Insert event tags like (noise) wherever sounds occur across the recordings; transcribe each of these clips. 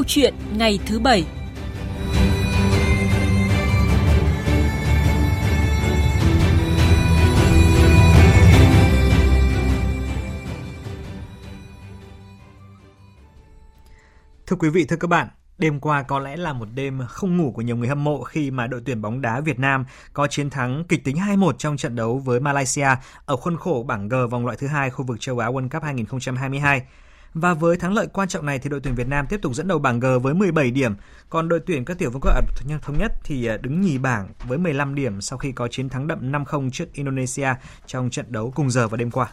Câu chuyện ngày thứ bảy Thưa quý vị, thưa các bạn, Đêm qua có lẽ là một đêm không ngủ của nhiều người hâm mộ khi mà đội tuyển bóng đá Việt Nam có chiến thắng kịch tính 2-1 trong trận đấu với Malaysia ở khuôn khổ bảng G vòng loại thứ hai khu vực châu Á World Cup 2022. Và với thắng lợi quan trọng này thì đội tuyển Việt Nam tiếp tục dẫn đầu bảng G với 17 điểm, còn đội tuyển các tiểu vương quốc Ả Rập thống nhất thì à, đứng nhì bảng với 15 điểm sau khi có chiến thắng đậm 5-0 trước Indonesia trong trận đấu cùng giờ vào đêm qua.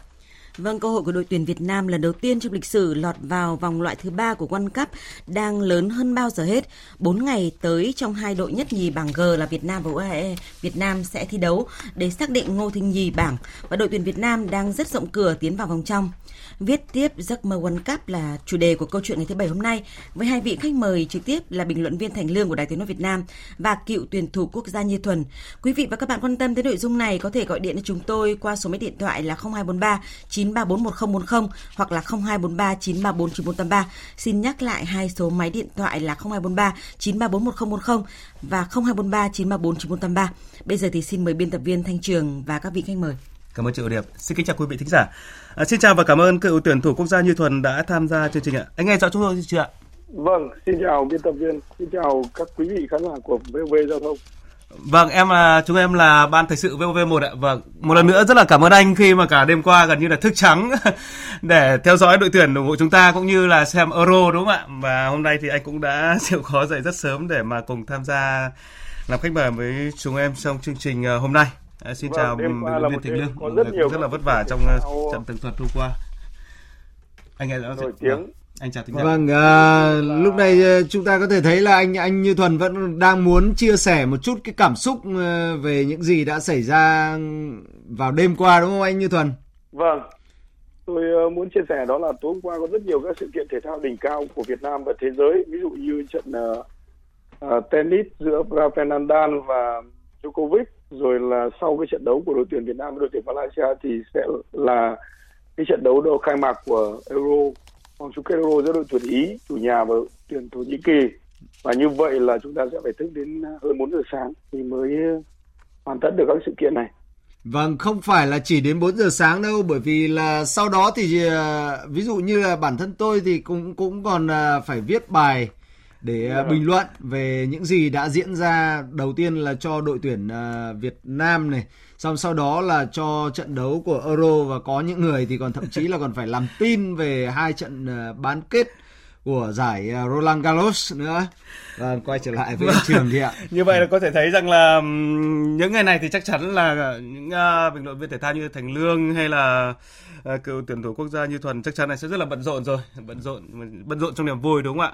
Vâng, cơ hội của đội tuyển Việt Nam lần đầu tiên trong lịch sử lọt vào vòng loại thứ ba của World Cup đang lớn hơn bao giờ hết. 4 ngày tới trong hai đội nhất nhì bảng G là Việt Nam và UAE, Việt Nam sẽ thi đấu để xác định ngôi thứ nhì bảng và đội tuyển Việt Nam đang rất rộng cửa tiến vào vòng trong. Viết tiếp giấc mơ World Cup là chủ đề của câu chuyện ngày thứ bảy hôm nay với hai vị khách mời trực tiếp là bình luận viên Thành Lương của Đài Tiếng nói Việt Nam và cựu tuyển thủ quốc gia Như Thuần. Quý vị và các bạn quan tâm tới nội dung này có thể gọi điện cho chúng tôi qua số máy điện thoại là 0243 934 1040 hoặc là 0243 934 9483. Xin nhắc lại hai số máy điện thoại là 0243 934 1040 và 0243 934 9483. Bây giờ thì xin mời biên tập viên Thanh Trường và các vị khách mời. Cảm ơn chị Điệp. Xin kính chào quý vị thính giả. À, xin chào và cảm ơn cựu tuyển thủ quốc gia Như Thuần đã tham gia chương trình ạ. Anh nghe rõ chúng tôi chưa ạ? Vâng, xin chào biên tập viên, xin chào các quý vị khán giả của VOV Giao thông. Vâng, em là chúng em là ban thời sự VOV1 ạ. Vâng, một lần nữa rất là cảm ơn anh khi mà cả đêm qua gần như là thức trắng (laughs) để theo dõi đội tuyển ủng hộ chúng ta cũng như là xem Euro đúng không ạ? Và hôm nay thì anh cũng đã (laughs) chịu khó dậy rất sớm để mà cùng tham gia làm khách mời với chúng em trong chương trình ờ, hôm nay. À, xin vâng, chào biên viên Thành Lương, có rất, nhiều rất là vất vả trong uh, trận tường thuật hôm qua. Anh nghe rõ nổi tiếng. Vâng, anh chào Vâng, à, lúc này chúng ta có thể thấy là anh anh Như Thuần vẫn đang muốn chia sẻ một chút cái cảm xúc về những gì đã xảy ra vào đêm qua đúng không anh Như Thuần? Vâng, tôi muốn chia sẻ đó là tối hôm qua có rất nhiều các sự kiện thể thao đỉnh cao của Việt Nam và thế giới, ví dụ như trận uh, tennis giữa Rafael Nadal và Djokovic rồi là sau cái trận đấu của đội tuyển Việt Nam với đội tuyển Malaysia thì sẽ là cái trận đấu đầu khai mạc của Euro vòng chung kết Euro giữa đội tuyển Ý chủ nhà và tuyển Thổ Nhĩ Kỳ và như vậy là chúng ta sẽ phải thức đến hơn 4 giờ sáng thì mới hoàn tất được các sự kiện này. Vâng, không phải là chỉ đến 4 giờ sáng đâu bởi vì là sau đó thì ờ, ví dụ như là bản thân tôi thì cũng cũng còn ờ, phải viết bài để à, bình luận về những gì đã diễn ra đầu tiên là cho đội tuyển à, Việt Nam này xong sau đó là cho trận đấu của Euro và có những người thì còn thậm chí là còn phải làm tin về hai trận à, bán kết của giải Roland Garros nữa. Và quay trở lại với trường thì ạ. như vậy là có thể thấy rằng là những ngày này thì chắc chắn là những uh, bình luận viên thể thao như Thành Lương hay là uh, cựu tuyển thủ quốc gia như Thuần chắc chắn là sẽ rất là bận rộn rồi, bận rộn bận rộn trong niềm vui đúng không ạ?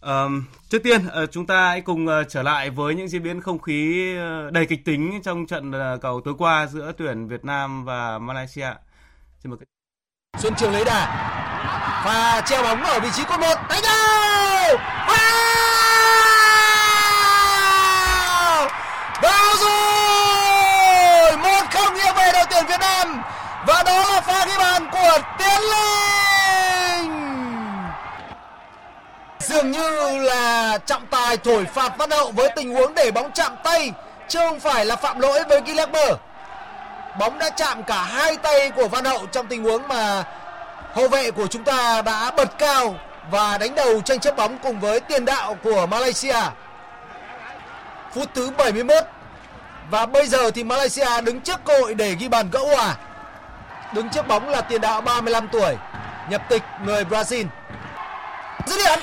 Um, trước tiên uh, chúng ta hãy cùng uh, trở lại với những diễn biến không khí uh, đầy kịch tính trong trận uh, cầu tối qua giữa tuyển Việt Nam và Malaysia. Xin mời các... Xuân Trường lấy đà và treo bóng ở vị trí cột một. Đánh vào vào rồi! Một không nghiêng về đội tuyển Việt Nam. Và đó là pha ghi bàn của Tiến Linh! Dường như là trọng tài thổi phạt Văn Hậu với tình huống để bóng chạm tay chứ không phải là phạm lỗi với Guilherme. Bóng đã chạm cả hai tay của Văn Hậu trong tình huống mà hậu vệ của chúng ta đã bật cao và đánh đầu tranh chấp bóng cùng với tiền đạo của Malaysia. Phút thứ 71 và bây giờ thì Malaysia đứng trước cơ hội để ghi bàn gỡ hòa. Đứng trước bóng là tiền đạo 35 tuổi, nhập tịch người Brazil. Dứt điểm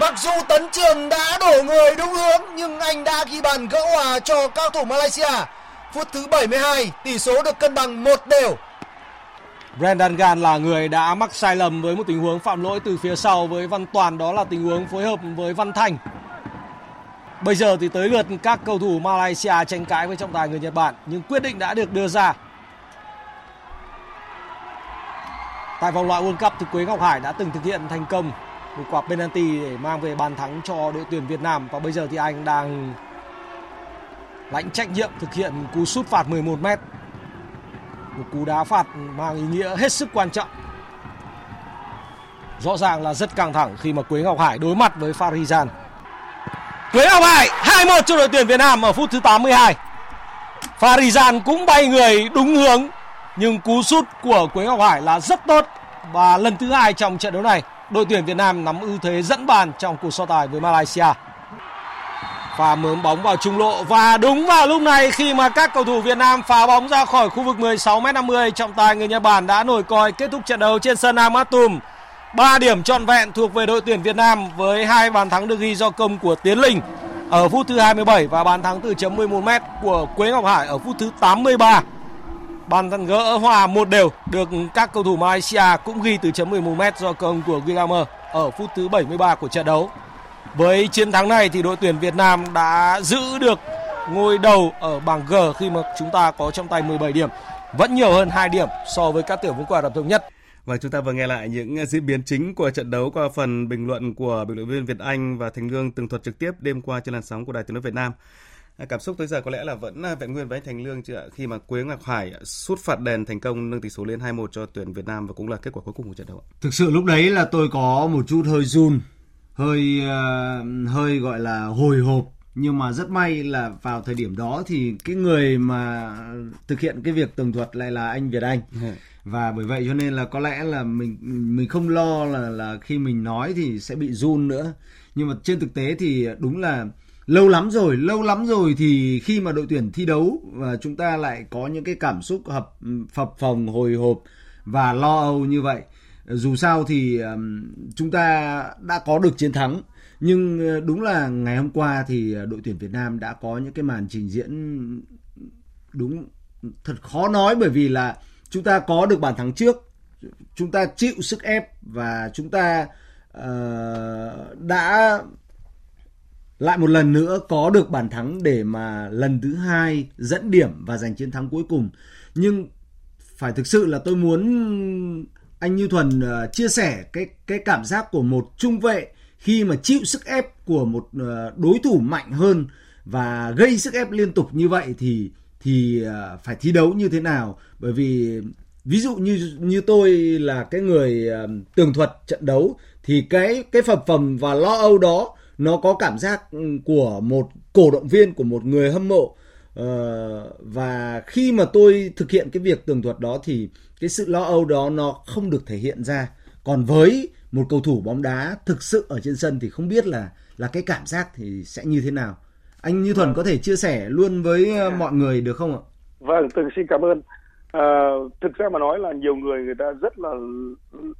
Mặc dù Tấn Trường đã đổ người đúng hướng nhưng anh đã ghi bàn gỡ hòa cho cao thủ Malaysia. Phút thứ 72, tỷ số được cân bằng một đều. Brendan Gan là người đã mắc sai lầm với một tình huống phạm lỗi từ phía sau với Văn Toàn đó là tình huống phối hợp với Văn Thành. Bây giờ thì tới lượt các cầu thủ Malaysia tranh cãi với trọng tài người Nhật Bản nhưng quyết định đã được đưa ra. Tại vòng loại World Cup thì Quế Ngọc Hải đã từng thực hiện thành công một quả penalty để mang về bàn thắng cho đội tuyển Việt Nam và bây giờ thì anh đang lãnh trách nhiệm thực hiện cú sút phạt 11 m. Một cú đá phạt mang ý nghĩa hết sức quan trọng. rõ ràng là rất căng thẳng khi mà Quế Ngọc Hải đối mặt với Farizan. Quế Ngọc Hải 2-1 cho đội tuyển Việt Nam ở phút thứ 82. Farizan cũng bay người đúng hướng, nhưng cú sút của Quế Ngọc Hải là rất tốt và lần thứ hai trong trận đấu này đội tuyển Việt Nam nắm ưu thế dẫn bàn trong cuộc so tài với Malaysia. Pha mớm bóng vào trung lộ và đúng vào lúc này khi mà các cầu thủ Việt Nam phá bóng ra khỏi khu vực 16m50 trọng tài người Nhật Bản đã nổi còi kết thúc trận đấu trên sân Amatum. 3 điểm trọn vẹn thuộc về đội tuyển Việt Nam với hai bàn thắng được ghi do công của Tiến Linh ở phút thứ 27 và bàn thắng từ chấm 11m của Quế Ngọc Hải ở phút thứ 83. Bàn thắng gỡ hòa một đều được các cầu thủ Malaysia cũng ghi từ chấm 11m do công của Guillermo ở phút thứ 73 của trận đấu. Với chiến thắng này thì đội tuyển Việt Nam đã giữ được ngôi đầu ở bảng G khi mà chúng ta có trong tay 17 điểm, vẫn nhiều hơn 2 điểm so với các tiểu vương quốc Ả Rập thống nhất. Và chúng ta vừa nghe lại những diễn biến chính của trận đấu qua phần bình luận của bình luận viên Việt Anh và Thành Lương tường thuật trực tiếp đêm qua trên làn sóng của Đài Tiếng nói Việt Nam. À, cảm xúc tới giờ có lẽ là vẫn à, vẹn nguyên với anh Thành Lương chưa ạ? Khi mà Quế Ngọc Hải sút phạt đền thành công nâng tỷ số lên 2-1 cho tuyển Việt Nam và cũng là kết quả cuối cùng của trận đấu. Thực sự lúc đấy là tôi có một chút hơi run, hơi uh, hơi gọi là hồi hộp nhưng mà rất may là vào thời điểm đó thì cái người mà thực hiện cái việc tường thuật lại là anh Việt Anh. Ừ và bởi vậy cho nên là có lẽ là mình mình không lo là là khi mình nói thì sẽ bị run nữa nhưng mà trên thực tế thì đúng là lâu lắm rồi lâu lắm rồi thì khi mà đội tuyển thi đấu và chúng ta lại có những cái cảm xúc hợp ừ, phập phồng hồi hộp và lo âu như vậy dù sao thì chúng ta đã có được chiến thắng. Nhưng ờ, đúng là ngày hôm qua thì ờ, đội tuyển Việt Nam đã có những cái màn trình diễn đúng thật khó nói bởi vì là chúng ta có được bàn thắng trước chúng ta chịu sức ép và chúng ta uh, đã lại một lần nữa có được bàn thắng để mà lần thứ hai dẫn điểm và giành chiến thắng cuối cùng. Nhưng phải thực sự là tôi muốn anh Như Thuần uh, chia sẻ cái cái cảm giác của một trung vệ khi mà chịu sức ép của một uh, đối thủ mạnh hơn và gây sức ép liên tục như vậy thì thì ờ, phải thi đấu như thế nào? Bởi vì ví dụ như như tôi là cái người tường thuật trận đấu thì cái cái phập phồng và lo âu đó nó có cảm giác ừ, của một cổ động viên của một người hâm mộ. Uh, và khi mà tôi thực hiện cái việc tường thuật đó thì cái sự lo âu đó nó không được thể hiện ra. Còn với một cầu thủ bóng đá thực sự ở trên sân thì không biết là là cái cảm giác thì sẽ như thế nào. Anh Như Thuần có thể chia sẻ luôn với ờ, mọi người được không ạ? Vâng, từng xin cảm ơn. À, thực ra mà nói là nhiều người người ta rất là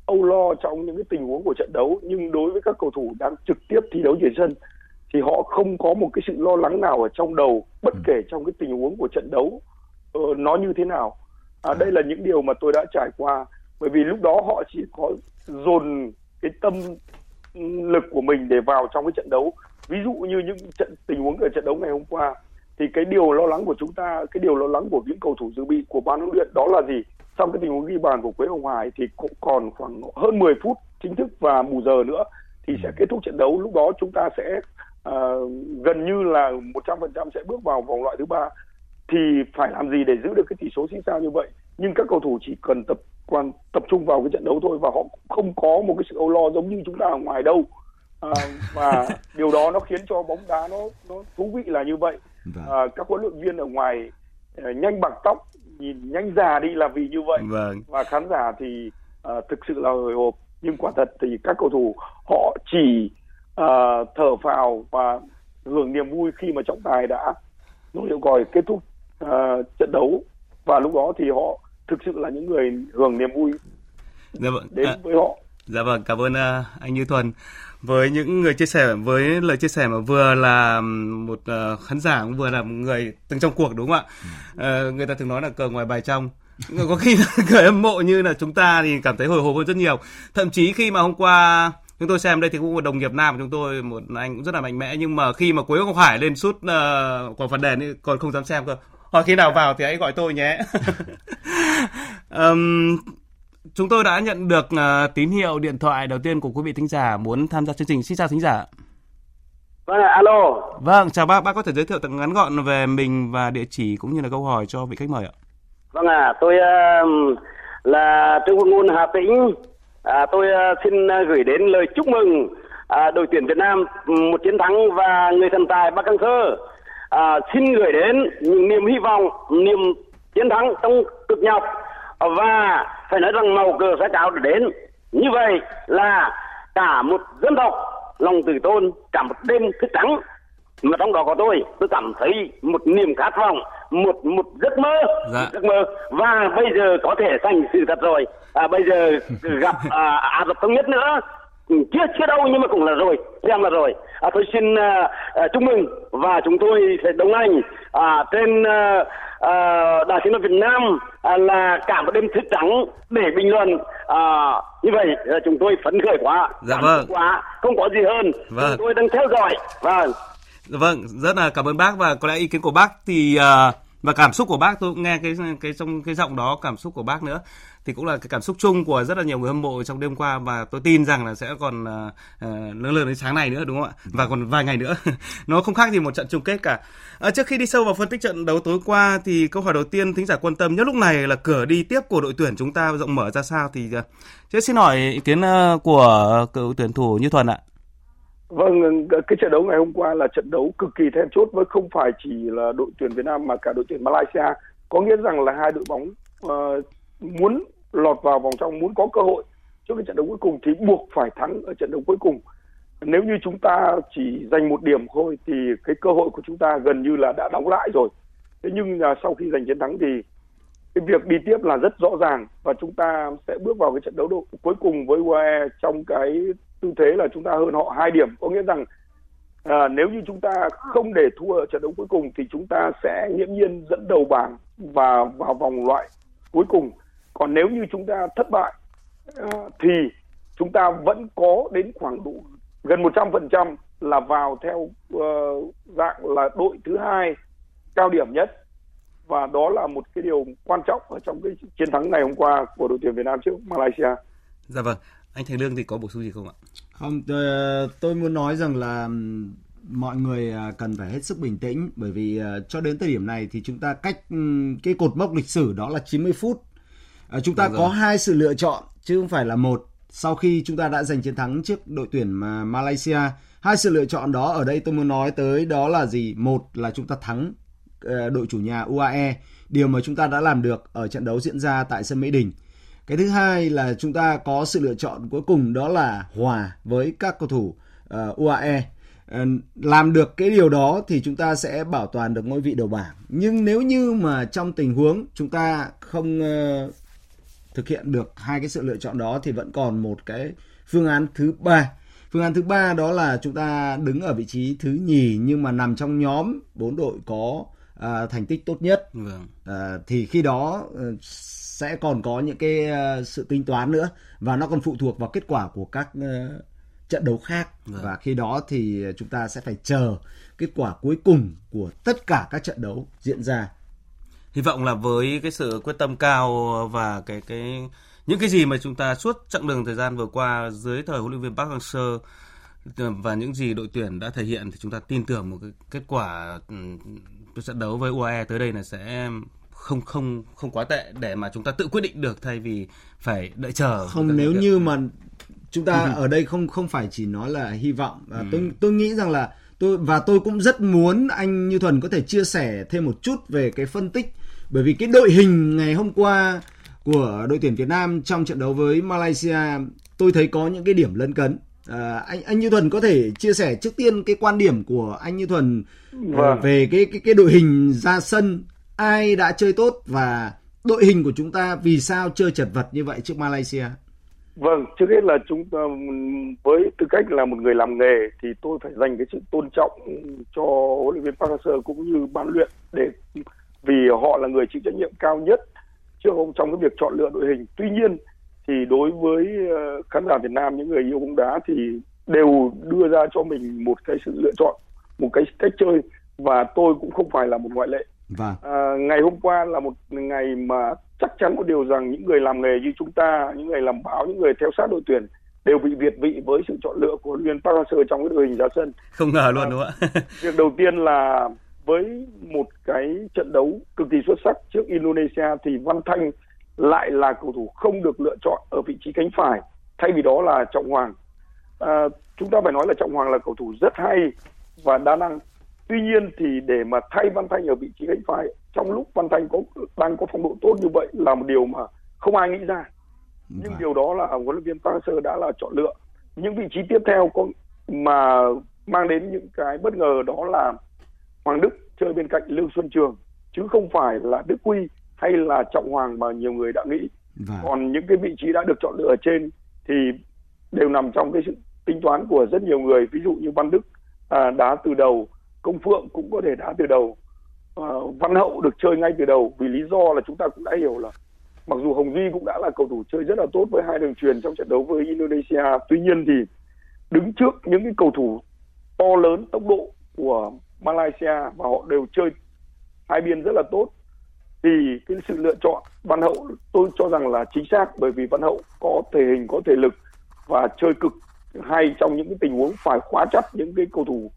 âu lo trong những cái tình huống của trận đấu. Nhưng đối với các cầu thủ đang trực tiếp thi đấu trên sân thì họ không có một cái sự lo lắng nào ở trong đầu bất ừ. kể trong cái tình huống của trận đấu uh, nó như thế nào. À, đây là những điều mà tôi đã trải qua. Bởi vì lúc đó họ chỉ có dồn cái tâm lực của mình để vào trong cái trận đấu. Ví dụ như những trận tình huống ở trận đấu ngày hôm qua thì cái điều lo lắng của chúng ta cái điều lo lắng của những cầu thủ dự bị của ban huấn luyện đó là gì? Trong cái tình huống ghi bàn của Quế Hồng Hải thì cũng còn khoảng hơn 10 phút chính thức và bù giờ nữa thì sẽ kết thúc trận đấu. Lúc đó chúng ta sẽ uh, gần như là 100% sẽ bước vào vòng loại thứ ba. Thì phải làm gì để giữ được cái tỷ số xích sao như vậy? Nhưng các cầu thủ chỉ cần tập quan tập trung vào cái trận đấu thôi và họ không có một cái sự âu lo giống như chúng ta ở ngoài đâu. À, và (laughs) điều đó nó khiến cho bóng đá nó nó thú vị là như vậy à, các huấn luyện viên ở ngoài uh, nhanh bằng tóc nhìn nhanh già đi là vì như vậy. Vâng. và khán giả thì uh, thực sự là hồi hộp. Nhưng quả thật thì các cầu thủ họ chỉ uh, thở phào và hưởng niềm vui khi mà trọng tài đã nổi hiệu còi kết thúc uh, trận đấu. Và lúc đó thì họ thực sự là những người hưởng niềm vui dạ vâng. đến à, với họ. Dạ vâng cảm ơn uh, anh Như Thuần với những người chia sẻ với lời chia sẻ mà vừa là một uh, khán giả cũng vừa là một người từng trong cuộc đúng không ạ? Uh, người ta thường nói là cờ ngoài bài trong. Có khi (laughs) người hâm mộ như là chúng ta thì cảm thấy hồi hộp hơn rất nhiều. Thậm chí khi mà hôm qua chúng tôi xem đây thì cũng một đồng nghiệp nam của chúng tôi một anh cũng rất là mạnh mẽ nhưng mà khi mà cuối không phải lên sút uh, quả phạt đền còn không dám xem cơ. Hoặc khi nào vào thì hãy gọi tôi nhé. (laughs) Um, Chúng tôi đã nhận được uh, tín hiệu điện thoại đầu tiên của quý vị thính giả muốn tham gia chương trình. Xin chào thính giả. Vâng, alo. Vâng, chào bác. Bác có thể giới thiệu ngắn gọn về mình và địa chỉ cũng như là câu hỏi cho vị khách mời ạ. Vâng ạ, à, tôi uh, là Trương Quốc Ngôn Hà Tĩnh. À, tôi à, xin à, gửi đến lời chúc mừng à, đội tuyển Việt Nam một chiến thắng và người thần tài Park Hang-seo. À, xin gửi đến những niềm hy vọng, niềm chiến thắng trong cực nhọc và phải nói rằng màu cờ sẽ cao đến. Như vậy là cả một dân tộc lòng tự tôn, cả một đêm thức trắng. Mà trong đó có tôi tôi cảm thấy một niềm khát vọng một một giấc mơ. Dạ. một giấc mơ. Và bây giờ có thể thành sự thật rồi. À, bây giờ gặp (laughs) à, Ả Rập thống nhất nữa. Ừ, chưa chưa đâu nhưng mà cũng là rồi. Xem là rồi. À, tôi xin à, à, chúc mừng. Và chúng tôi sẽ đồng hành à, trên à, à, đài tiếng nói Việt Nam à, là cả một đêm thức trắng để bình luận. À, như vậy chúng tôi phấn khởi quá. Dạ cảm vâng. quá không có gì hơn. Vâng. chúng tôi đang theo dõi. Vâng. Vâng, rất là cảm ơn bác và có lẽ ý kiến của bác thì à, và cảm xúc của bác tôi cũng nghe cái cái trong cái giọng đó cảm xúc của bác nữa thì cũng là cái cảm xúc chung của rất là nhiều người hâm mộ trong đêm qua và tôi tin rằng là sẽ còn à, lớn lớn đến sáng này nữa đúng không ạ? Và còn vài ngày nữa. (laughs) Nó không khác gì một trận chung kết cả. À, trước khi đi sâu vào phân tích trận đấu tối qua thì câu hỏi đầu tiên thính giả quan tâm nhất lúc này là cửa đi tiếp của đội tuyển chúng ta rộng mở ra sao thì à, chứ xin hỏi ý kiến của cựu tuyển thủ như thuần ạ. Vâng, cái trận đấu ngày hôm qua là trận đấu cực kỳ then chốt với không phải chỉ là đội tuyển Việt Nam mà cả đội tuyển Malaysia. Có nghĩa rằng là hai đội bóng uh, muốn lọt vào vòng trong, muốn có cơ hội trước cái trận đấu cuối cùng thì buộc phải thắng ở trận đấu cuối cùng. Nếu như chúng ta chỉ giành một điểm thôi thì cái cơ hội của chúng ta gần như là đã đóng lại rồi. Thế nhưng là sau khi giành chiến thắng thì cái việc đi tiếp là rất rõ ràng và chúng ta sẽ bước vào cái trận đấu độ cuối cùng với UAE trong cái tư thế là chúng ta hơn họ hai điểm có nghĩa rằng à, nếu như chúng ta không để thua ở trận đấu cuối cùng thì chúng ta sẽ nghiễm nhiên dẫn đầu bảng và vào vòng loại cuối cùng còn nếu như chúng ta thất bại à, thì chúng ta vẫn có đến khoảng độ gần 100% là vào theo ờ, dạng là đội thứ hai cao điểm nhất và đó là một cái điều quan trọng ở trong cái chiến thắng ngày hôm qua của đội tuyển Việt Nam trước Malaysia. dạ vâng anh Thành Lương thì có bổ sung gì không ạ Không, tôi, tôi muốn nói rằng là mọi người à, cần phải hết sức bình tĩnh bởi vì cho đến thời điểm này thì chúng ta cách cái cột mốc lịch sử đó là 90 phút. À, chúng ta Đúng có rồi. hai sự lựa chọn chứ không phải là một. Sau khi chúng ta đã giành chiến thắng trước đội tuyển mà Malaysia, hai sự lựa chọn đó ở đây tôi muốn nói tới đó là gì? Một là chúng ta thắng ờ, đội chủ nhà UAE, điều mà chúng ta đã làm được ở trận đấu diễn ra tại sân Mỹ Đình. Cái thứ hai là chúng ta có sự lựa chọn cuối cùng đó là hòa với các cầu thủ ờ, UAE. Ờ, làm được cái điều đó thì chúng ta sẽ bảo toàn được ngôi vị đầu bảng. Nhưng nếu như mà trong tình huống chúng ta không thực hiện được hai cái sự lựa chọn đó thì vẫn còn một cái phương án thứ ba. Phương án thứ ba đó là chúng ta đứng ở vị trí thứ nhì nhưng mà nằm trong nhóm bốn đội có à, thành tích tốt nhất vâng À, thì khi đó ờ, sẽ còn có những cái ờ, sự tính toán nữa và nó còn phụ thuộc vào kết quả của các ờ, trận đấu khác Vâng. và khi đó thì chúng ta sẽ phải chờ kết quả cuối cùng của tất cả các trận đấu diễn ra hy vọng là với cái sự quyết tâm cao và cái cái những cái gì mà chúng ta suốt chặng đường thời gian vừa qua dưới thời huấn luyện viên Park Hang-seo và những gì đội tuyển đã thể hiện thì chúng ta tin tưởng một cái kết quả ừm, trận đấu với UAE tới đây là sẽ không không không quá tệ để mà chúng ta tự quyết định được thay vì phải đợi chờ. Không nếu như mà chúng ta ở đây không không phải chỉ nói là hy vọng à, tôi tôi nghĩ rằng là tôi và tôi cũng rất muốn anh Như Thuần có thể chia sẻ thêm một chút về cái phân tích bởi vì cái đội hình ngày hôm qua của đội tuyển Việt Nam trong trận đấu với Malaysia tôi thấy có những cái điểm lấn cấn à, anh anh Như Thuần có thể chia sẻ trước tiên cái quan điểm của anh Như Thuần ờ, Vâng. về cái cái cái đội hình ra sân ai đã chơi tốt và đội hình của chúng ta vì sao chơi chật vật như vậy trước Malaysia Vâng, trước hết là chúng ta với tư cách là một người làm nghề thì tôi phải dành cái sự tôn trọng cho huấn luyện viên Park Hang-seo cũng như ban luyện để vì họ là người chịu trách nhiệm cao nhất trước ông trong cái việc chọn lựa đội hình. Tuy nhiên thì đối với ờ, khán giả Việt Nam những người yêu bóng đá thì đều đưa ra cho mình một cái sự lựa chọn, một cái cách chơi và tôi cũng không phải là một ngoại lệ. Vâng. À, ngày hôm qua là một ngày mà chắc chắn một điều rằng những người làm nghề như chúng ta, những người làm báo, những người theo sát đội tuyển đều bị việt vị với sự chọn lựa của huấn luyện viên Park Hang-seo trong cái đội hình ra sân. không ngờ luôn đúng không ạ Việc đầu tiên là với một cái trận đấu cực kỳ xuất sắc trước Indonesia thì Văn Thanh lại là cầu thủ không được lựa chọn ở vị trí cánh phải thay vì đó là Trọng Hoàng. À, chúng ta phải nói là Trọng Hoàng là cầu thủ rất hay và đa năng. Tuy nhiên thì để mà thay Văn Thanh ở vị trí cánh phải trong lúc Văn Thanh có đang có phong độ tốt như vậy là một điều mà không ai nghĩ ra. Nhưng điều đó là huấn luyện viên Park Hang-seo đã là chọn lựa. Những vị trí tiếp theo có mà mang đến những cái bất ngờ đó là Hoàng Đức chơi bên cạnh Lương Xuân Trường chứ không phải là Đức Huy hay là Trọng Hoàng mà nhiều người đã nghĩ. Vâng. Còn những cái vị trí đã được chọn lựa ở trên thì đều nằm trong cái sự tính toán của rất nhiều người. Ví dụ như Văn Đức à, đá từ đầu, Công Phượng cũng có thể đá từ đầu. À, Văn Hậu được chơi ngay từ đầu vì lý do là chúng ta cũng đã hiểu là mặc dù Hồng Duy cũng đã là cầu thủ chơi rất là tốt với hai đường truyền trong trận đấu với Indonesia, tuy nhiên thì đứng trước những cái cầu thủ to lớn tốc độ của Malaysia và họ đều chơi hai biên rất là tốt thì cái sự lựa chọn Văn Hậu tôi cho rằng là chính xác bởi vì Văn Hậu có thể hình có thể lực và chơi cực. Hay trong những cái tình huống phải khóa chặt những cái cầu thủ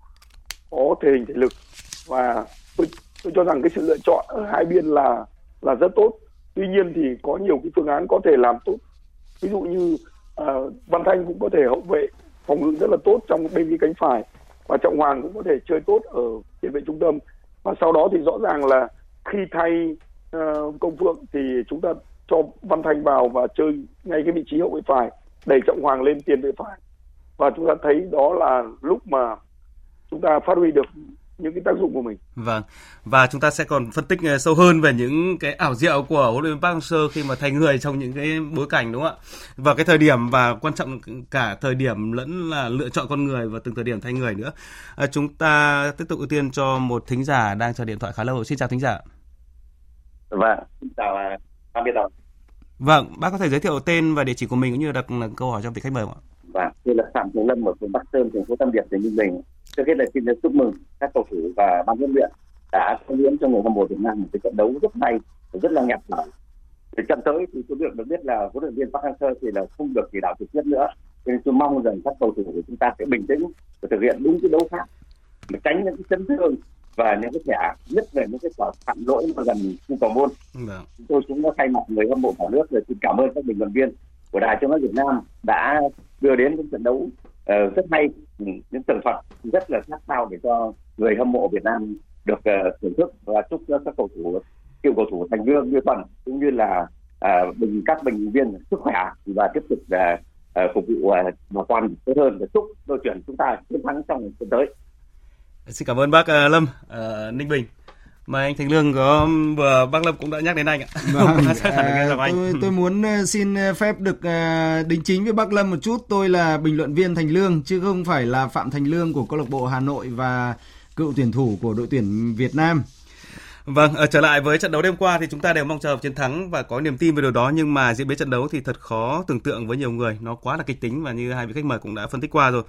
có thể hình thể lực và tôi tôi cho rằng cái sự lựa chọn ở hai biên là là rất tốt. Tuy nhiên thì có nhiều cái phương án có thể làm tốt. Ví dụ như uh, Văn Thanh cũng có thể hậu vệ phòng ngự rất là tốt trong bên cái cánh phải và Trọng Hoàng cũng có thể chơi tốt ở tiền vệ trung tâm. Và sau đó thì rõ ràng là khi thay uh, Công Phượng thì chúng ta cho Văn Thanh vào và chơi ngay cái vị trí hậu vệ phải đẩy Trọng Hoàng lên tiền vệ phải. Và chúng ta thấy đó là lúc mà chúng ta phát huy được những cái tác dụng của mình. Vâng. Và chúng ta sẽ còn phân tích ờ, sâu hơn về những cái ảo diệu của huấn luyện viên Park Hang-seo khi mà thay người trong những cái bối cảnh đúng không ạ? Và cái thời điểm và quan trọng cả thời điểm lẫn là lựa chọn con người và từng thời điểm thay người nữa. À, chúng ta tiếp tục ưu tiên cho một thính giả đang chờ điện thoại khá lâu. Xin chào thính giả. Vâng, chào ban biên tập. Vâng, bác có thể giới thiệu tên và địa chỉ của mình cũng như đặt câu hỏi cho vị khách mời không ạ? Vâng, tôi là Phạm Trường Lâm ở phường Bắc Sơn, thành phố Tam Điệp, tỉnh Ninh Bình. Trước hết là xin được chúc mừng các cầu thủ và ban huấn luyện đã cống hiến cho người hâm mộ Việt Nam một cái trận đấu rất hay, rất là nhạt nhở. Thì trận tới thì tôi được được biết là huấn luyện viên Park Hang-seo thì là không được chỉ đạo trực tiếp nữa. Cho nên tôi mong rằng các cầu thủ của chúng ta sẽ bình tĩnh và thực hiện đúng cái đấu pháp, để tránh những cái chấn thương và những cái thẻ nhất về những cái quả phạm lỗi mà gần khung cầu môn. Vâng. Chúng tôi cũng đã thay mặt người hâm mộ cả nước rồi xin cảm ơn các bình luận viên của đài tiếng nói Việt Nam đã đưa đến những trận đấu uh, rất hay Ừ, những tường thuật rất là sát sao để cho người hâm mộ Việt Nam được uh, thưởng thức và chúc cho các cầu thủ cựu cầu thủ Thành Lương như Tuần cũng như là uh, bình các bình viên sức khỏe và tiếp tục uh, uh, phục vụ uh, bà con tốt hơn và chúc đội tuyển chúng ta chiến thắng trong tuần tới. Xin cảm ơn bác Lâm Ninh Bình. Mà anh Thành Lương có vừa bác Lâm cũng đã nhắc đến anh ạ. Vâng, (laughs) à, anh. tôi tôi muốn ờ, xin ờ, phép được ờ, đính chính với bác Lâm một chút. Tôi là bình luận viên Thành Lương chứ không phải là Phạm Thành Lương của câu lạc bộ Hà Nội và cựu tuyển thủ của đội tuyển Việt Nam. Vâng, ờ, trở lại với trận đấu đêm qua thì chúng ta đều mong chờ chiến thắng và có niềm tin về điều đó nhưng mà diễn biến trận đấu thì thật khó tưởng tượng với nhiều người, nó quá là kịch tính và như hai vị khách mời cũng đã phân tích qua rồi.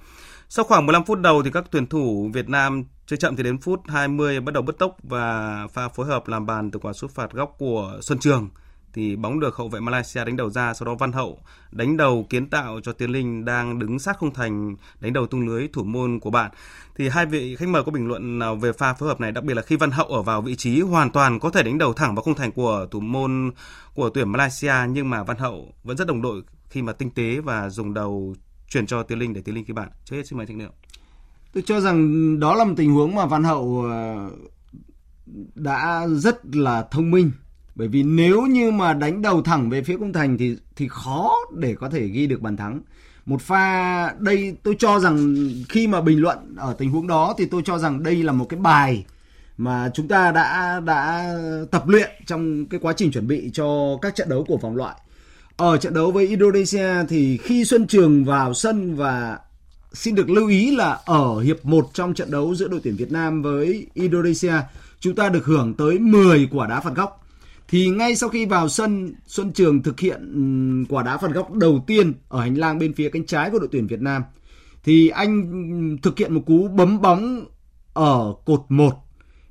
Sau khoảng 15 phút đầu thì các tuyển thủ Việt Nam chơi chậm thì đến phút 20 bắt đầu bứt tốc và pha phối hợp làm bàn từ quả sút phạt góc của Xuân Trường thì bóng được hậu vệ Malaysia đánh đầu ra, sau đó Văn Hậu đánh đầu kiến tạo cho Tiến Linh đang đứng sát khung thành đánh đầu tung lưới thủ môn của bạn. Thì hai vị khách mời có bình luận nào về pha phối hợp này, đặc biệt là khi Văn Hậu ở vào vị trí hoàn toàn có thể đánh đầu thẳng vào khung thành của thủ môn của tuyển Malaysia nhưng mà Văn Hậu vẫn rất đồng đội khi mà tinh tế và dùng đầu chuyển cho Tiến Linh để Tiến Linh ghi bàn. Trước hết xin mời Trịnh Liệu. Tôi cho rằng đó là một tình huống mà Văn Hậu ờ, đã rất là thông minh bởi vì nếu như mà đánh đầu thẳng về phía khung thành thì thì khó để có thể ghi được bàn thắng. Một pha đây tôi cho rằng khi mà bình luận ở tình huống đó thì tôi cho rằng đây là một cái bài mà chúng ta đã đã tập luyện trong cái quá trình chuẩn bị cho các trận đấu của vòng loại. Ở trận đấu với Indonesia thì khi Xuân Trường vào sân và xin được lưu ý là ở hiệp 1 trong trận đấu giữa đội tuyển Việt Nam với Indonesia, chúng ta được hưởng tới 10 quả đá phạt góc. Thì ngay sau khi vào sân, Xuân Trường thực hiện quả đá phạt góc đầu tiên ở hành lang bên phía cánh trái của đội tuyển Việt Nam. Thì anh thực hiện một cú bấm bóng ở cột 1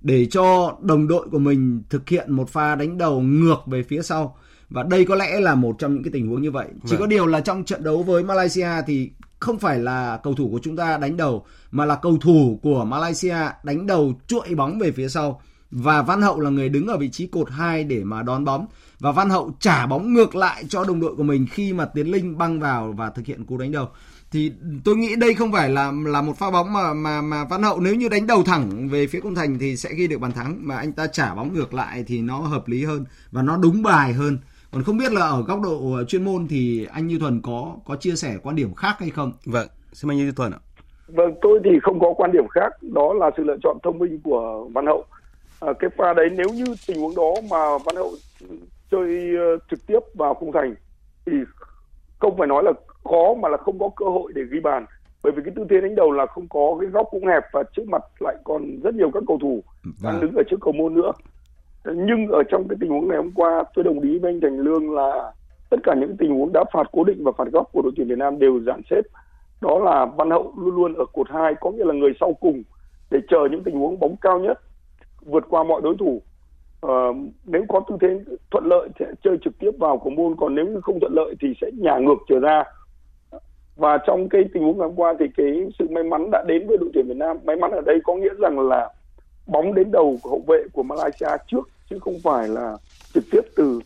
để cho đồng đội của mình thực hiện một pha đánh đầu ngược về phía sau. Và đây có lẽ là một trong những cái tình huống như vậy. Chỉ Vâng. có điều là trong trận đấu với Malaysia thì không phải là cầu thủ của chúng ta đánh đầu mà là cầu thủ của Malaysia đánh đầu chuỗi bóng về phía sau và Văn Hậu là người đứng ở vị trí cột 2 để mà đón bóng và Văn Hậu trả bóng ngược lại cho đồng đội của mình khi mà Tiến Linh băng vào và thực hiện cú đánh đầu thì tôi nghĩ đây không phải là là một pha bóng mà mà mà Văn Hậu nếu như đánh đầu thẳng về phía khung thành thì sẽ ghi được bàn thắng mà anh ta trả bóng ngược lại thì nó hợp lý hơn và nó đúng bài hơn còn không biết là ở góc độ chuyên môn thì anh Như Thuần có có chia sẻ quan điểm khác hay không? Vâng, xin anh Như Thuần ạ. Vâng, tôi thì không có quan điểm khác, đó là sự lựa chọn thông minh của Văn Hậu. À, cái pha đấy nếu như tình huống đó mà Văn Hậu chơi uh, trực tiếp vào khung thành thì không phải nói là khó mà là không có cơ hội để ghi bàn. Bởi vì cái tư thế đánh đầu là không có cái góc cũng hẹp và trước mặt lại còn rất nhiều các cầu thủ đang vâng. đứng ở trước cầu môn nữa. Nhưng ở trong cái tình huống này hôm qua tôi đồng ý với anh Thành Lương là tất cả những tình huống đá phạt cố định và phạt góc của đội tuyển Việt Nam đều dàn xếp. Đó là Văn Hậu luôn luôn ở cột 2 có nghĩa là người sau cùng để chờ những tình huống bóng cao nhất vượt qua mọi đối thủ. Uh, nếu có tư thế thuận lợi sẽ chơi trực tiếp vào cầu môn còn nếu như không thuận lợi thì sẽ nhả ngược trở ra. Và trong cái tình huống ngày hôm qua thì cái sự may mắn đã đến với đội tuyển Việt Nam. May mắn ở đây có nghĩa rằng là bóng đến đầu của hậu vệ của Malaysia trước chứ không phải là trực tiếp từ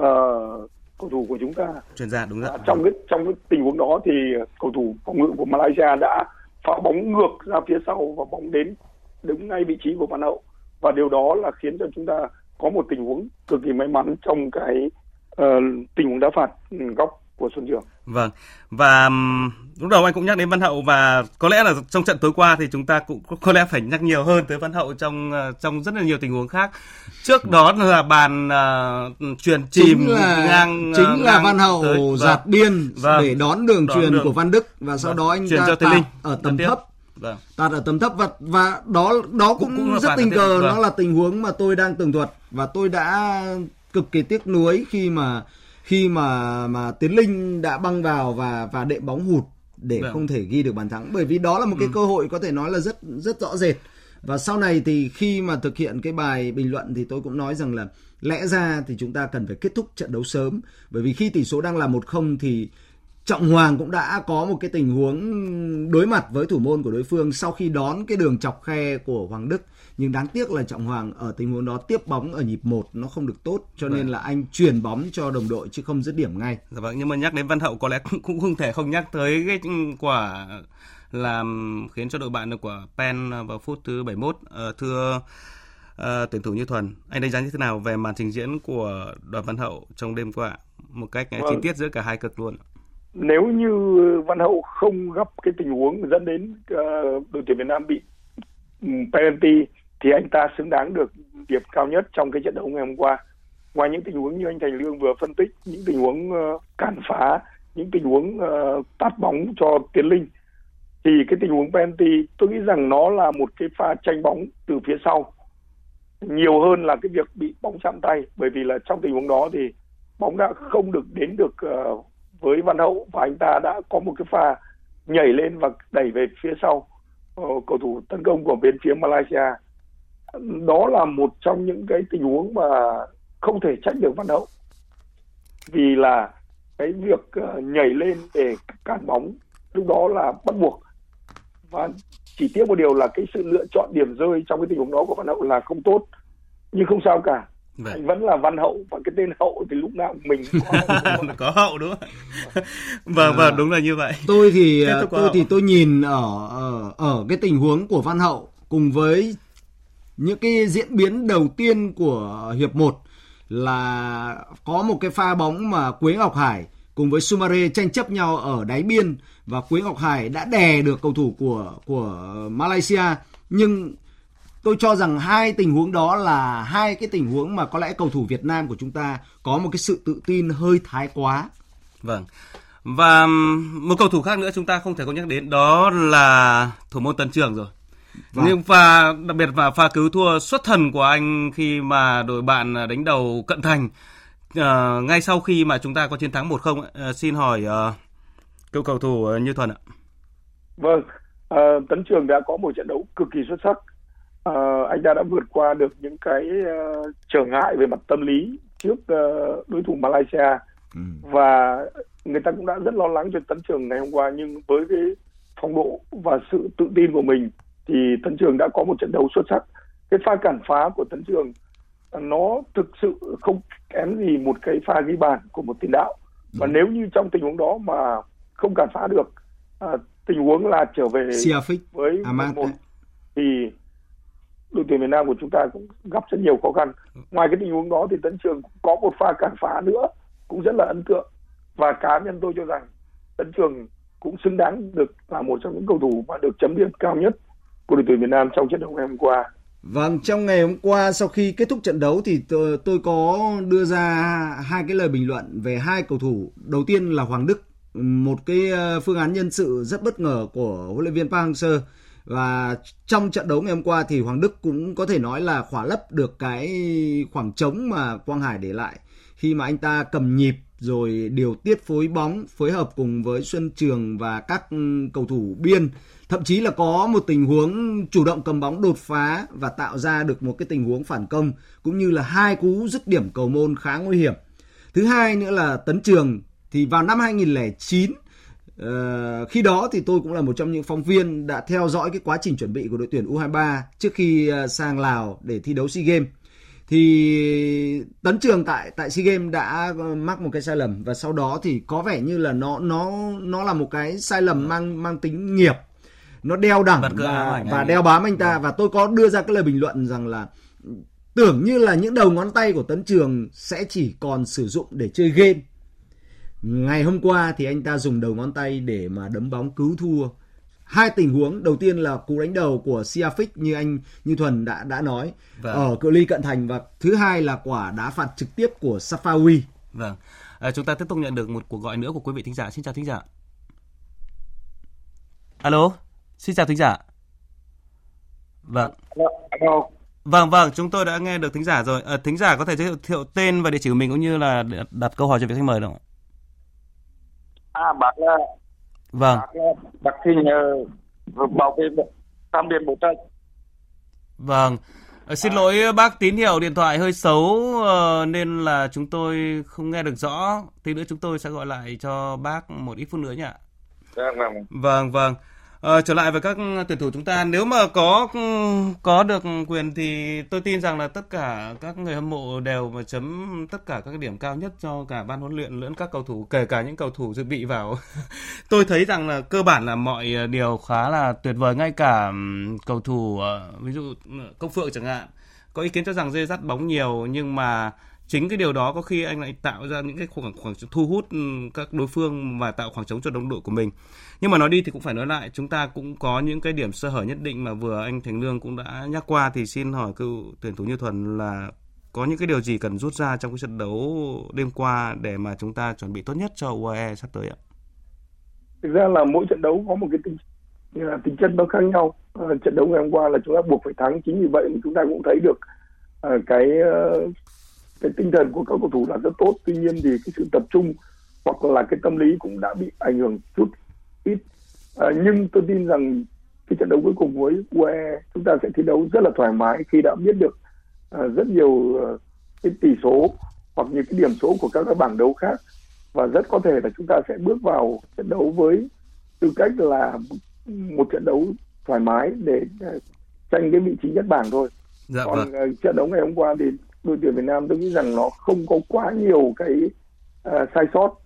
uh, cầu thủ của chúng ta. Chuyên gia đúng rồi. À, trong cái trong cái tình huống đó thì cầu thủ phòng ngự của Malaysia đã phá bóng ngược ra phía sau và bóng đến đứng ngay vị trí của Văn Hậu và điều đó là khiến cho chúng ta có một tình huống cực kỳ may mắn trong cái uh, tình huống đá phạt góc của Xuân Trường. Vâng. Và lúc đầu anh cũng nhắc đến Văn Hậu và có lẽ là trong trận tối qua thì chúng ta cũng có lẽ phải nhắc nhiều hơn tới Văn Hậu trong ờ, trong rất là nhiều tình huống khác. Trước đó là bàn uh, truyền chìm chính là, ngang chính uh, là ngang Văn Hậu tới, giạt vâng. biên vâng. để đón đường đón truyền đường. của Văn Đức và sau vâng. đó anh truyền ta cho Linh ở tầm thấp. Vâng. tạt ở tầm thấp và và đó đó cũng, cũng, cũng rất tình cờ vâng. nó là tình huống mà tôi đang tường thuật và tôi đã cực kỳ tiếc nuối khi mà khi mà mà Tiến Linh đã băng vào và và đệm bóng hụt để. Vâng. không thể ghi được bàn thắng bởi vì đó là một cái ừ. cơ hội có thể nói là rất rất rõ rệt và sau này thì khi mà thực hiện cái bài bình luận thì tôi cũng nói rằng là lẽ ra thì chúng ta cần phải kết thúc trận đấu sớm bởi vì khi tỷ số đang là một không thì Trọng Hoàng cũng đã có một cái tình huống đối mặt với thủ môn của đối phương sau khi đón cái đường chọc khe của Hoàng Đức nhưng đáng tiếc là Trọng Hoàng ở tình huống đó tiếp bóng ở nhịp 1 nó không được tốt cho nên vâng. là anh truyền bóng cho đồng đội chứ không dứt điểm ngay. Dạ vâng nhưng mà nhắc đến Văn Hậu có lẽ (laughs) cũng không thể không nhắc tới cái quả làm khiến cho đội bạn được quả pen vào phút thứ 71 uh, ờ, thưa uh, tuyển thủ Như Thuần anh đánh giá như thế nào về màn trình diễn của đoàn Văn Hậu trong đêm qua một cách vâng. chi tiết giữa cả hai cực luôn nếu như Văn Hậu không gặp cái tình huống dẫn đến uh, đội tuyển Việt Nam bị ừ, penalty thì anh ta xứng đáng được điểm cao nhất trong cái trận đấu ngày hôm qua. Ngoài những tình huống như anh Thành Lương vừa phân tích, những tình huống uh, cản phá, những tình huống ờ, uh, tát bóng cho Tiến Linh thì cái tình huống penalty tôi nghĩ rằng nó là một cái pha tranh bóng từ phía sau nhiều hơn là cái việc bị bóng chạm tay bởi vì là trong tình huống đó thì bóng đã không được đến được uh, với Văn Hậu và anh ta đã có một cái pha nhảy lên và đẩy về phía sau uh, cầu thủ tấn công của bên phía Malaysia. Đó là một trong những cái tình huống mà không thể trách được Văn Hậu. Vì là cái việc uh, nhảy lên để cản bóng lúc đó là bắt buộc. Và chỉ tiếc một điều là cái sự lựa chọn điểm rơi trong cái tình huống đó của Văn Hậu là không tốt. Nhưng không sao cả. Vậy. Vâng. anh vẫn là văn hậu và cái tên hậu thì lúc nào mình có hậu, (laughs) có hậu đúng không vâng vâng đúng là như vậy tôi thì tôi hậu. thì tôi nhìn ở, ở ở cái tình huống của văn hậu cùng với những cái diễn biến đầu tiên của hiệp 1 là có một cái pha bóng mà Quế Ngọc Hải cùng với Sumare tranh chấp nhau ở đáy biên và Quế Ngọc Hải đã đè được cầu thủ của của Malaysia nhưng tôi cho rằng hai tình huống đó là hai cái tình huống mà có lẽ cầu thủ Việt Nam của chúng ta có một cái sự tự tin hơi thái quá. Vâng. Và một cầu thủ khác nữa chúng ta không thể không nhắc đến đó là thủ môn Tấn Trường rồi. Vâng. Nhưng pha đặc biệt là pha cứu thua xuất thần của anh khi mà đội bạn đánh đầu cận thành uh, ngay sau khi mà chúng ta có chiến thắng 1-0 uh, xin hỏi uh, cựu cầu thủ Như Thuần ạ. Vâng, uh, Tấn Trường đã có một trận đấu cực kỳ xuất sắc uh, anh ta đã vượt qua được những cái uh, trở ngại về mặt tâm lý trước uh, đối thủ Malaysia. Ừ. và người ta cũng đã rất lo lắng cho tấn trường ngày hôm qua nhưng với cái phong độ và sự tự tin của mình thì tấn trường đã có một trận đấu xuất sắc. Cái pha cản phá của tấn trường nó thực sự không kém gì một cái pha ghi bàn của một tiền đạo. Và nếu như trong tình huống đó mà không cản phá được à, tình huống là trở về Siafic, với một thì đội tuyển Việt Nam của chúng ta cũng gặp rất nhiều khó khăn. Ngoài cái tình huống đó thì Tấn Trường có một pha cản phá nữa cũng rất là ấn tượng và cá nhân tôi cho rằng Tấn Trường cũng xứng đáng được là một trong những cầu thủ mà được chấm điểm cao nhất của đội tuyển Việt Nam trong trận đấu ngày hôm qua. Vâng, trong ngày hôm qua sau khi kết thúc trận đấu thì tôi, tôi có đưa ra hai cái lời bình luận về hai cầu thủ. Đầu tiên là Hoàng Đức, một cái ờ, phương án nhân sự rất bất ngờ của huấn luyện viên Park Hang-seo và trong trận đấu ngày hôm qua thì Hoàng Đức cũng có thể nói là khỏa lấp được cái khoảng trống mà Quang Hải để lại. Khi mà anh ta cầm nhịp rồi điều tiết phối bóng, phối hợp cùng với Xuân Trường và các cầu thủ biên, thậm chí là có một tình huống chủ động cầm bóng đột phá và tạo ra được một cái tình huống phản công, cũng như là hai cú dứt điểm cầu môn khá nguy hiểm. Thứ hai nữa là Tấn Trường, thì vào năm 2009 Ờ, khi đó thì tôi cũng là một trong những phóng viên đã theo dõi cái quá trình chuẩn bị của đội tuyển U23 trước khi ờ, sang Lào để thi đấu SEA Games. Thì Tấn Trường tại tại SEA Games đã mắc một cái sai lầm và sau đó thì có vẻ như là nó nó nó là một cái sai lầm mang mang tính nghiệp. Nó đeo đẳng và và đeo bám anh ta và tôi có đưa ra cái lời bình luận rằng là tưởng như là những đầu ngón tay của Tấn Trường sẽ chỉ còn sử dụng để chơi game Ngày hôm qua thì anh ta dùng đầu ngón tay để mà đấm bóng cứu thua. Hai tình huống, đầu tiên là cú đánh đầu của Siafic như anh như Thuần đã đã nói Vâng. ở cự ly cận thành và thứ hai là quả đá phạt trực tiếp của Safawi. Vâng. À, chúng ta tiếp tục nhận được một cuộc gọi nữa của quý vị thính giả. Xin chào thính giả. Alo, xin chào thính giả. Vâng. Vâng vâng, chúng tôi đã nghe được thính giả rồi. À, thính giả có thể giới thiệu tên và địa chỉ của mình cũng như là đặt câu hỏi cho vị khách mời được không? À bác là Vâng. bác là bác uh, bảo vệ tam điện bộ trận. Vâng. Ờ, xin lỗi bác tín hiệu điện thoại hơi xấu ờ, nên là chúng tôi không nghe được rõ. Tí nữa chúng tôi sẽ gọi lại cho bác một ít phút nữa nhỉ. ạ. Vâng vâng. Vâng vâng. À, trở lại với các tuyển thủ chúng ta nếu mà có có được quyền thì tôi tin rằng là tất cả các người hâm mộ đều mà chấm tất cả các điểm cao nhất cho cả ban huấn luyện lẫn các cầu thủ kể cả những cầu thủ dự bị vào. (laughs) tôi thấy rằng là cơ bản là mọi điều khá là tuyệt vời ngay cả cầu thủ ờ, ví dụ công phượng chẳng hạn có ý kiến cho rằng dê dắt bóng nhiều nhưng mà chính cái điều đó có khi anh lại tạo ra những cái khoảng khoảng thu hút ừ, các đối phương và tạo khoảng trống cho đồng đội của mình nhưng mà nói đi thì cũng phải nói lại chúng ta cũng có những cái điểm sơ hở nhất định mà vừa anh Thành Lương cũng đã nhắc qua thì xin hỏi cựu tuyển thủ Như Thuần là có những cái điều gì cần rút ra trong cái trận đấu đêm qua để mà chúng ta chuẩn bị tốt nhất cho UAE sắp tới ạ? Thực ra là mỗi trận đấu có một cái tính là tính chất nó khác nhau. À, trận đấu ngày hôm qua là chúng ta buộc phải thắng chính vì vậy chúng ta cũng thấy được à, cái uh, cái tinh thần của các cầu thủ là rất tốt. Tuy nhiên thì cái sự tập trung hoặc là cái tâm lý cũng đã bị ảnh hưởng chút ít. Ờ, nhưng tôi tin rằng cái trận đấu cuối cùng với UE chúng ta sẽ thi đấu rất là thoải mái khi đã biết được ờ, rất nhiều ờ, cái tỷ số hoặc những cái điểm số của các cái bảng đấu khác và rất có thể là chúng ta sẽ bước vào trận đấu với tư cách là một trận đấu thoải mái để ờ, tranh cái vị trí nhất bảng thôi. Dạ Còn vâng. ờ, trận đấu ngày hôm qua thì đội tuyển Việt Nam tôi nghĩ rằng nó không có quá nhiều cái uh, sai sót.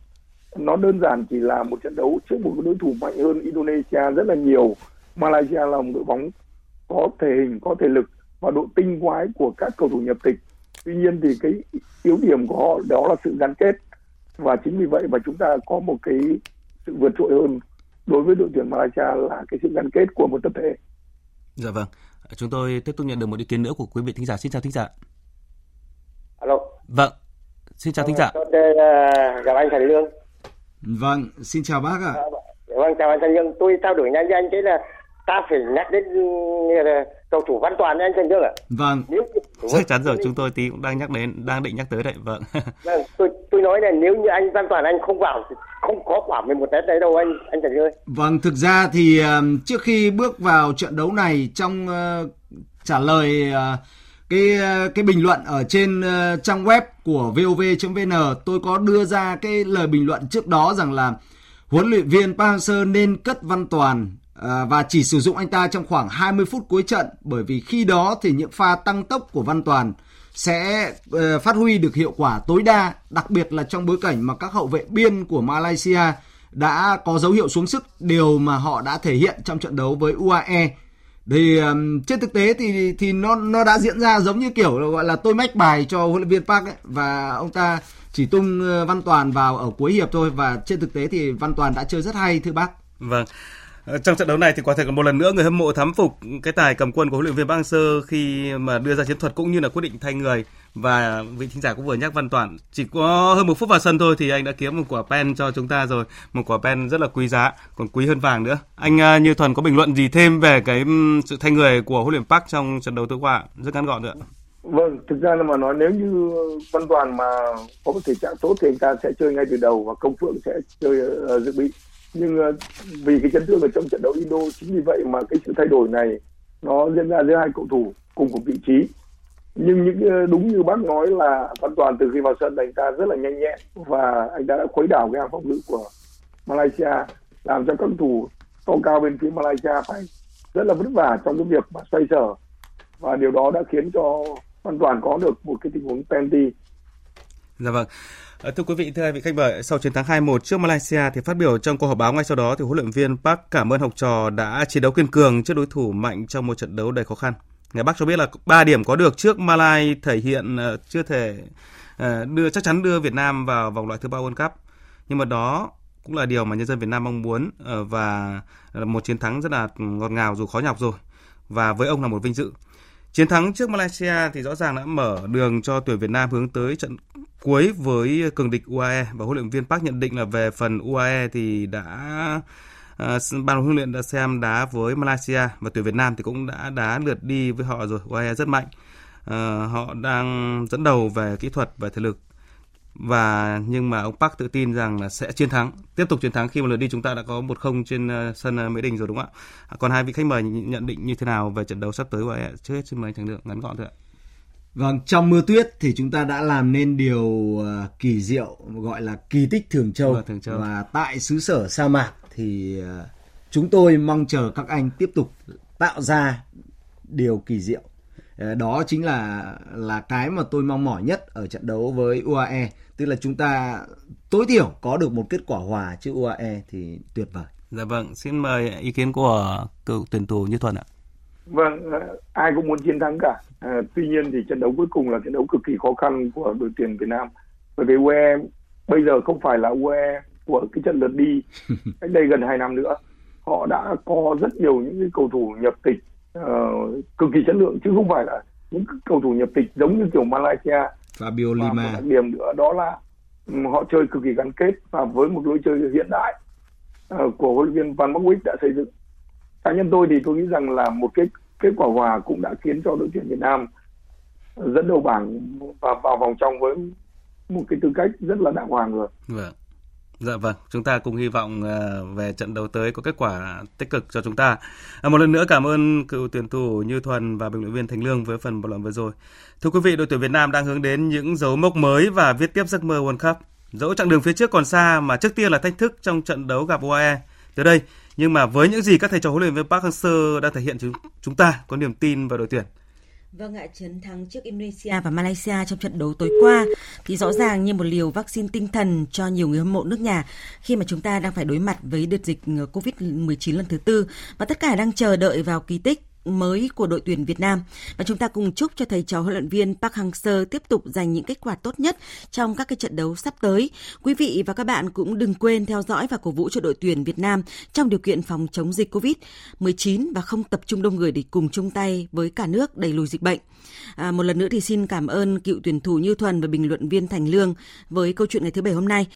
Nó đơn giản chỉ là một trận đấu trước một đối thủ mạnh hơn Indonesia rất là nhiều. Malaysia là một đội bóng có thể hình, có thể lực và độ tinh quái của các cầu thủ nhập tịch. Tuy nhiên thì cái yếu điểm của họ đó là sự gắn kết và chính vì vậy mà chúng ta có một cái sự vượt trội hơn đối với đội tuyển Malaysia là cái sự gắn kết của một tập thể. Dạ vâng. Chúng tôi tiếp tục nhận được một ý kiến nữa của quý vị thính giả. Xin chào thính giả. Alo. Vâng. Xin chào thính giả. Tôi gặp anh Thành Lương. Vâng, xin chào bác ạ. Vâng chào anh Thành Lương. Tôi trao đổi nhanh với anh thế là ta phải nhắc đến cầu thủ Văn Toàn anh Thành Lương ạ. Vâng. Nếu Chắc chắn rồi, chúng tôi tí cũng đang nhắc đến, đang định nhắc tới đấy. Vâng. (laughs) Vâng, tôi tôi nói là nếu như anh Văn Toàn anh không vào thì không có quả 11 test đấy đâu anh anh Thành Lương. Vâng, thực ra thì ờm, trước khi bước vào trận đấu này trong ờ, trả lời ờ, cái cái bình luận ở trên ờ, trang web của vov.vn, tôi có đưa ra cái lời bình luận trước đó rằng là huấn luyện viên Park Hang-seo nên cất Văn Toàn ờ, và chỉ sử dụng anh ta trong khoảng 20 phút cuối trận bởi vì khi đó thì những pha tăng tốc của Văn Toàn sẽ ờ, phát huy được hiệu quả tối đa, đặc biệt là trong bối cảnh mà các hậu vệ biên của Malaysia đã có dấu hiệu xuống sức, điều mà họ đã thể hiện trong trận đấu với UAE. Thì um, trên thực tế thì thì nó nó đã diễn ra giống như kiểu gọi là tôi mách bài cho huấn luyện viên Park ấy, và ông ta chỉ tung Văn Toàn vào ở cuối hiệp thôi và trên thực tế thì Văn Toàn đã chơi rất hay thưa bác. Vâng. Ờ, trong trận đấu này thì quả thật một lần nữa người hâm mộ thám phục cái tài cầm quân của huấn luyện viên Park Hang-seo khi mà đưa ra chiến thuật cũng như là quyết định thay người và vị thính giả cũng vừa nhắc Văn Toàn chỉ có hơn một phút vào sân thôi thì anh đã kiếm một quả pen cho chúng ta rồi. Một quả pen rất là quý giá còn quý hơn vàng nữa. Anh à, Như Thuần có bình luận gì thêm về cái sự thay người của huấn luyện Park trong trận đấu tối qua? Rất ngắn gọn nữa. Vâng, thực ra là mà nói nếu như Văn Toàn mà có một thể trạng tốt thì anh ta sẽ chơi ngay từ đầu và Công Phượng sẽ chơi uh, dự bị. Nhưng uh, vì cái chấn thương ở trong trận đấu Indo chính vì vậy mà cái sự thay đổi này nó diễn ra giữa hai cầu thủ cùng một vị trí nhưng những ờ, đúng như bác nói là Văn Toàn từ khi vào sân anh ta rất là nhanh nhẹn và anh ta đã khuấy đảo cái hàng phòng ngự của Malaysia làm cho các thủ to cao bên phía Malaysia phải rất là vất vả trong cái việc mà xoay sở và điều đó đã khiến cho Văn Toàn có được một cái tình huống penalty. Dạ vâng. Ờ, thưa quý vị, thưa hai vị khách mời, sau chiến thắng 2-1 trước Malaysia thì phát biểu trong cuộc họp báo ngay sau đó thì huấn luyện viên Park cảm ơn học trò đã chiến đấu kiên cường trước đối thủ mạnh trong một trận đấu đầy khó khăn. Ngài Bắc cho biết là 3 điểm có được trước Malai thể hiện ờ, chưa thể ờ, đưa, chắc chắn đưa Việt Nam vào vòng loại thứ ba World Cup. Nhưng mà đó cũng là điều mà nhân dân Việt Nam mong muốn ờ, và một chiến thắng rất là ngọt ngào dù khó nhọc rồi. Và với ông là một vinh dự. Chiến thắng trước Malaysia thì rõ ràng đã mở đường cho tuyển Việt Nam hướng tới trận cuối với cường địch UAE và huấn luyện viên Park nhận định là về phần UAE thì đã uh, ban huấn luyện đã xem đá với Malaysia và tuyển Việt Nam thì cũng đã đá lượt đi với họ rồi. UAE rất mạnh. Uh, họ đang dẫn đầu về kỹ thuật và thể lực và nhưng mà ông Park tự tin rằng là sẽ chiến thắng tiếp tục chiến thắng khi mà lượt đi chúng ta đã có một không trên uh, sân Mỹ Đình rồi đúng không ạ còn hai vị khách mời nhận định như thế nào về trận đấu sắp tới của trước hết xin mời anh Thành Lượng ngắn gọn thôi ạ Vâng, trong mưa tuyết thì chúng ta đã làm nên điều kỳ diệu gọi là kỳ tích Thường Châu. Vâng, Thường Châu. Và tại xứ sở sa mạc thì uh, chúng tôi mong chờ các anh tiếp tục tạo ra điều kỳ diệu. Uh, đó chính là là cái mà tôi mong mỏi nhất ở trận đấu với UAE, tức là chúng ta tối thiểu có được một kết quả hòa trước UAE thì tuyệt vời. Dạ vâng, xin mời ý kiến của cựu tuyển thủ Như Thuần ạ. Vâng, ai cũng muốn chiến thắng cả. À, tuy nhiên thì trận đấu cuối cùng là trận đấu cực kỳ khó khăn của đội tuyển Việt Nam. Bởi vì UE bây giờ không phải là UE của cái trận lượt đi (laughs) cách đây gần 2 năm nữa. Họ đã có rất nhiều những cái cầu thủ nhập tịch uh, cực kỳ chất lượng chứ không phải là những cầu thủ nhập tịch giống như kiểu Malaysia. Fabio Lima. Và một đặc điểm nữa đó là họ chơi cực kỳ gắn kết và với một lối chơi hiện đại uh, của huấn luyện viên Van Marwijk đã xây dựng cá nhân tôi thì tôi nghĩ rằng là một cái kết quả hòa cũng đã khiến cho đội tuyển Việt Nam dẫn đầu bảng và vào vòng trong với một cái tư cách rất là đàng hoàng rồi. Vâng. Dạ vâng, chúng ta cùng hy vọng ờ, về trận đấu tới có kết quả tích cực cho chúng ta. À, một lần nữa cảm ơn cựu tuyển thủ Như Thuần và bình luận viên Thành Lương với phần bàn luận vừa rồi. Thưa quý vị, đội tuyển Việt Nam đang hướng đến những dấu mốc mới và viết tiếp giấc mơ World Cup. Dẫu chặng đường phía trước còn xa mà trước tiên là thách thức trong trận đấu gặp UAE. tới đây, nhưng mà với những gì các thầy trò huấn luyện viên Park Hang-seo đã thể hiện chúng chúng ta có niềm tin vào đội tuyển. Vâng ạ, chiến thắng trước Indonesia và Malaysia trong trận đấu tối qua thì rõ ràng như một liều vaccine tinh thần cho nhiều người hâm mộ nước nhà khi mà chúng ta đang phải đối mặt với đợt dịch ờ, Covid-19 lần thứ tư. Và tất cả đang chờ đợi vào kỳ tích mới của đội tuyển Việt Nam và chúng ta cùng chúc cho thầy trò huấn luyện viên Park Hang-seo tiếp tục giành những kết quả tốt nhất trong các cái trận đấu sắp tới. Quý vị và các bạn cũng đừng quên theo dõi và cổ vũ cho đội tuyển Việt Nam trong điều kiện phòng chống dịch Covid-19 và không tập trung đông người để cùng chung tay với cả nước đẩy lùi dịch bệnh. À, một lần nữa thì xin cảm ơn cựu tuyển thủ Như Thuần và bình luận viên Thành Lương với câu chuyện ngày thứ bảy hôm nay.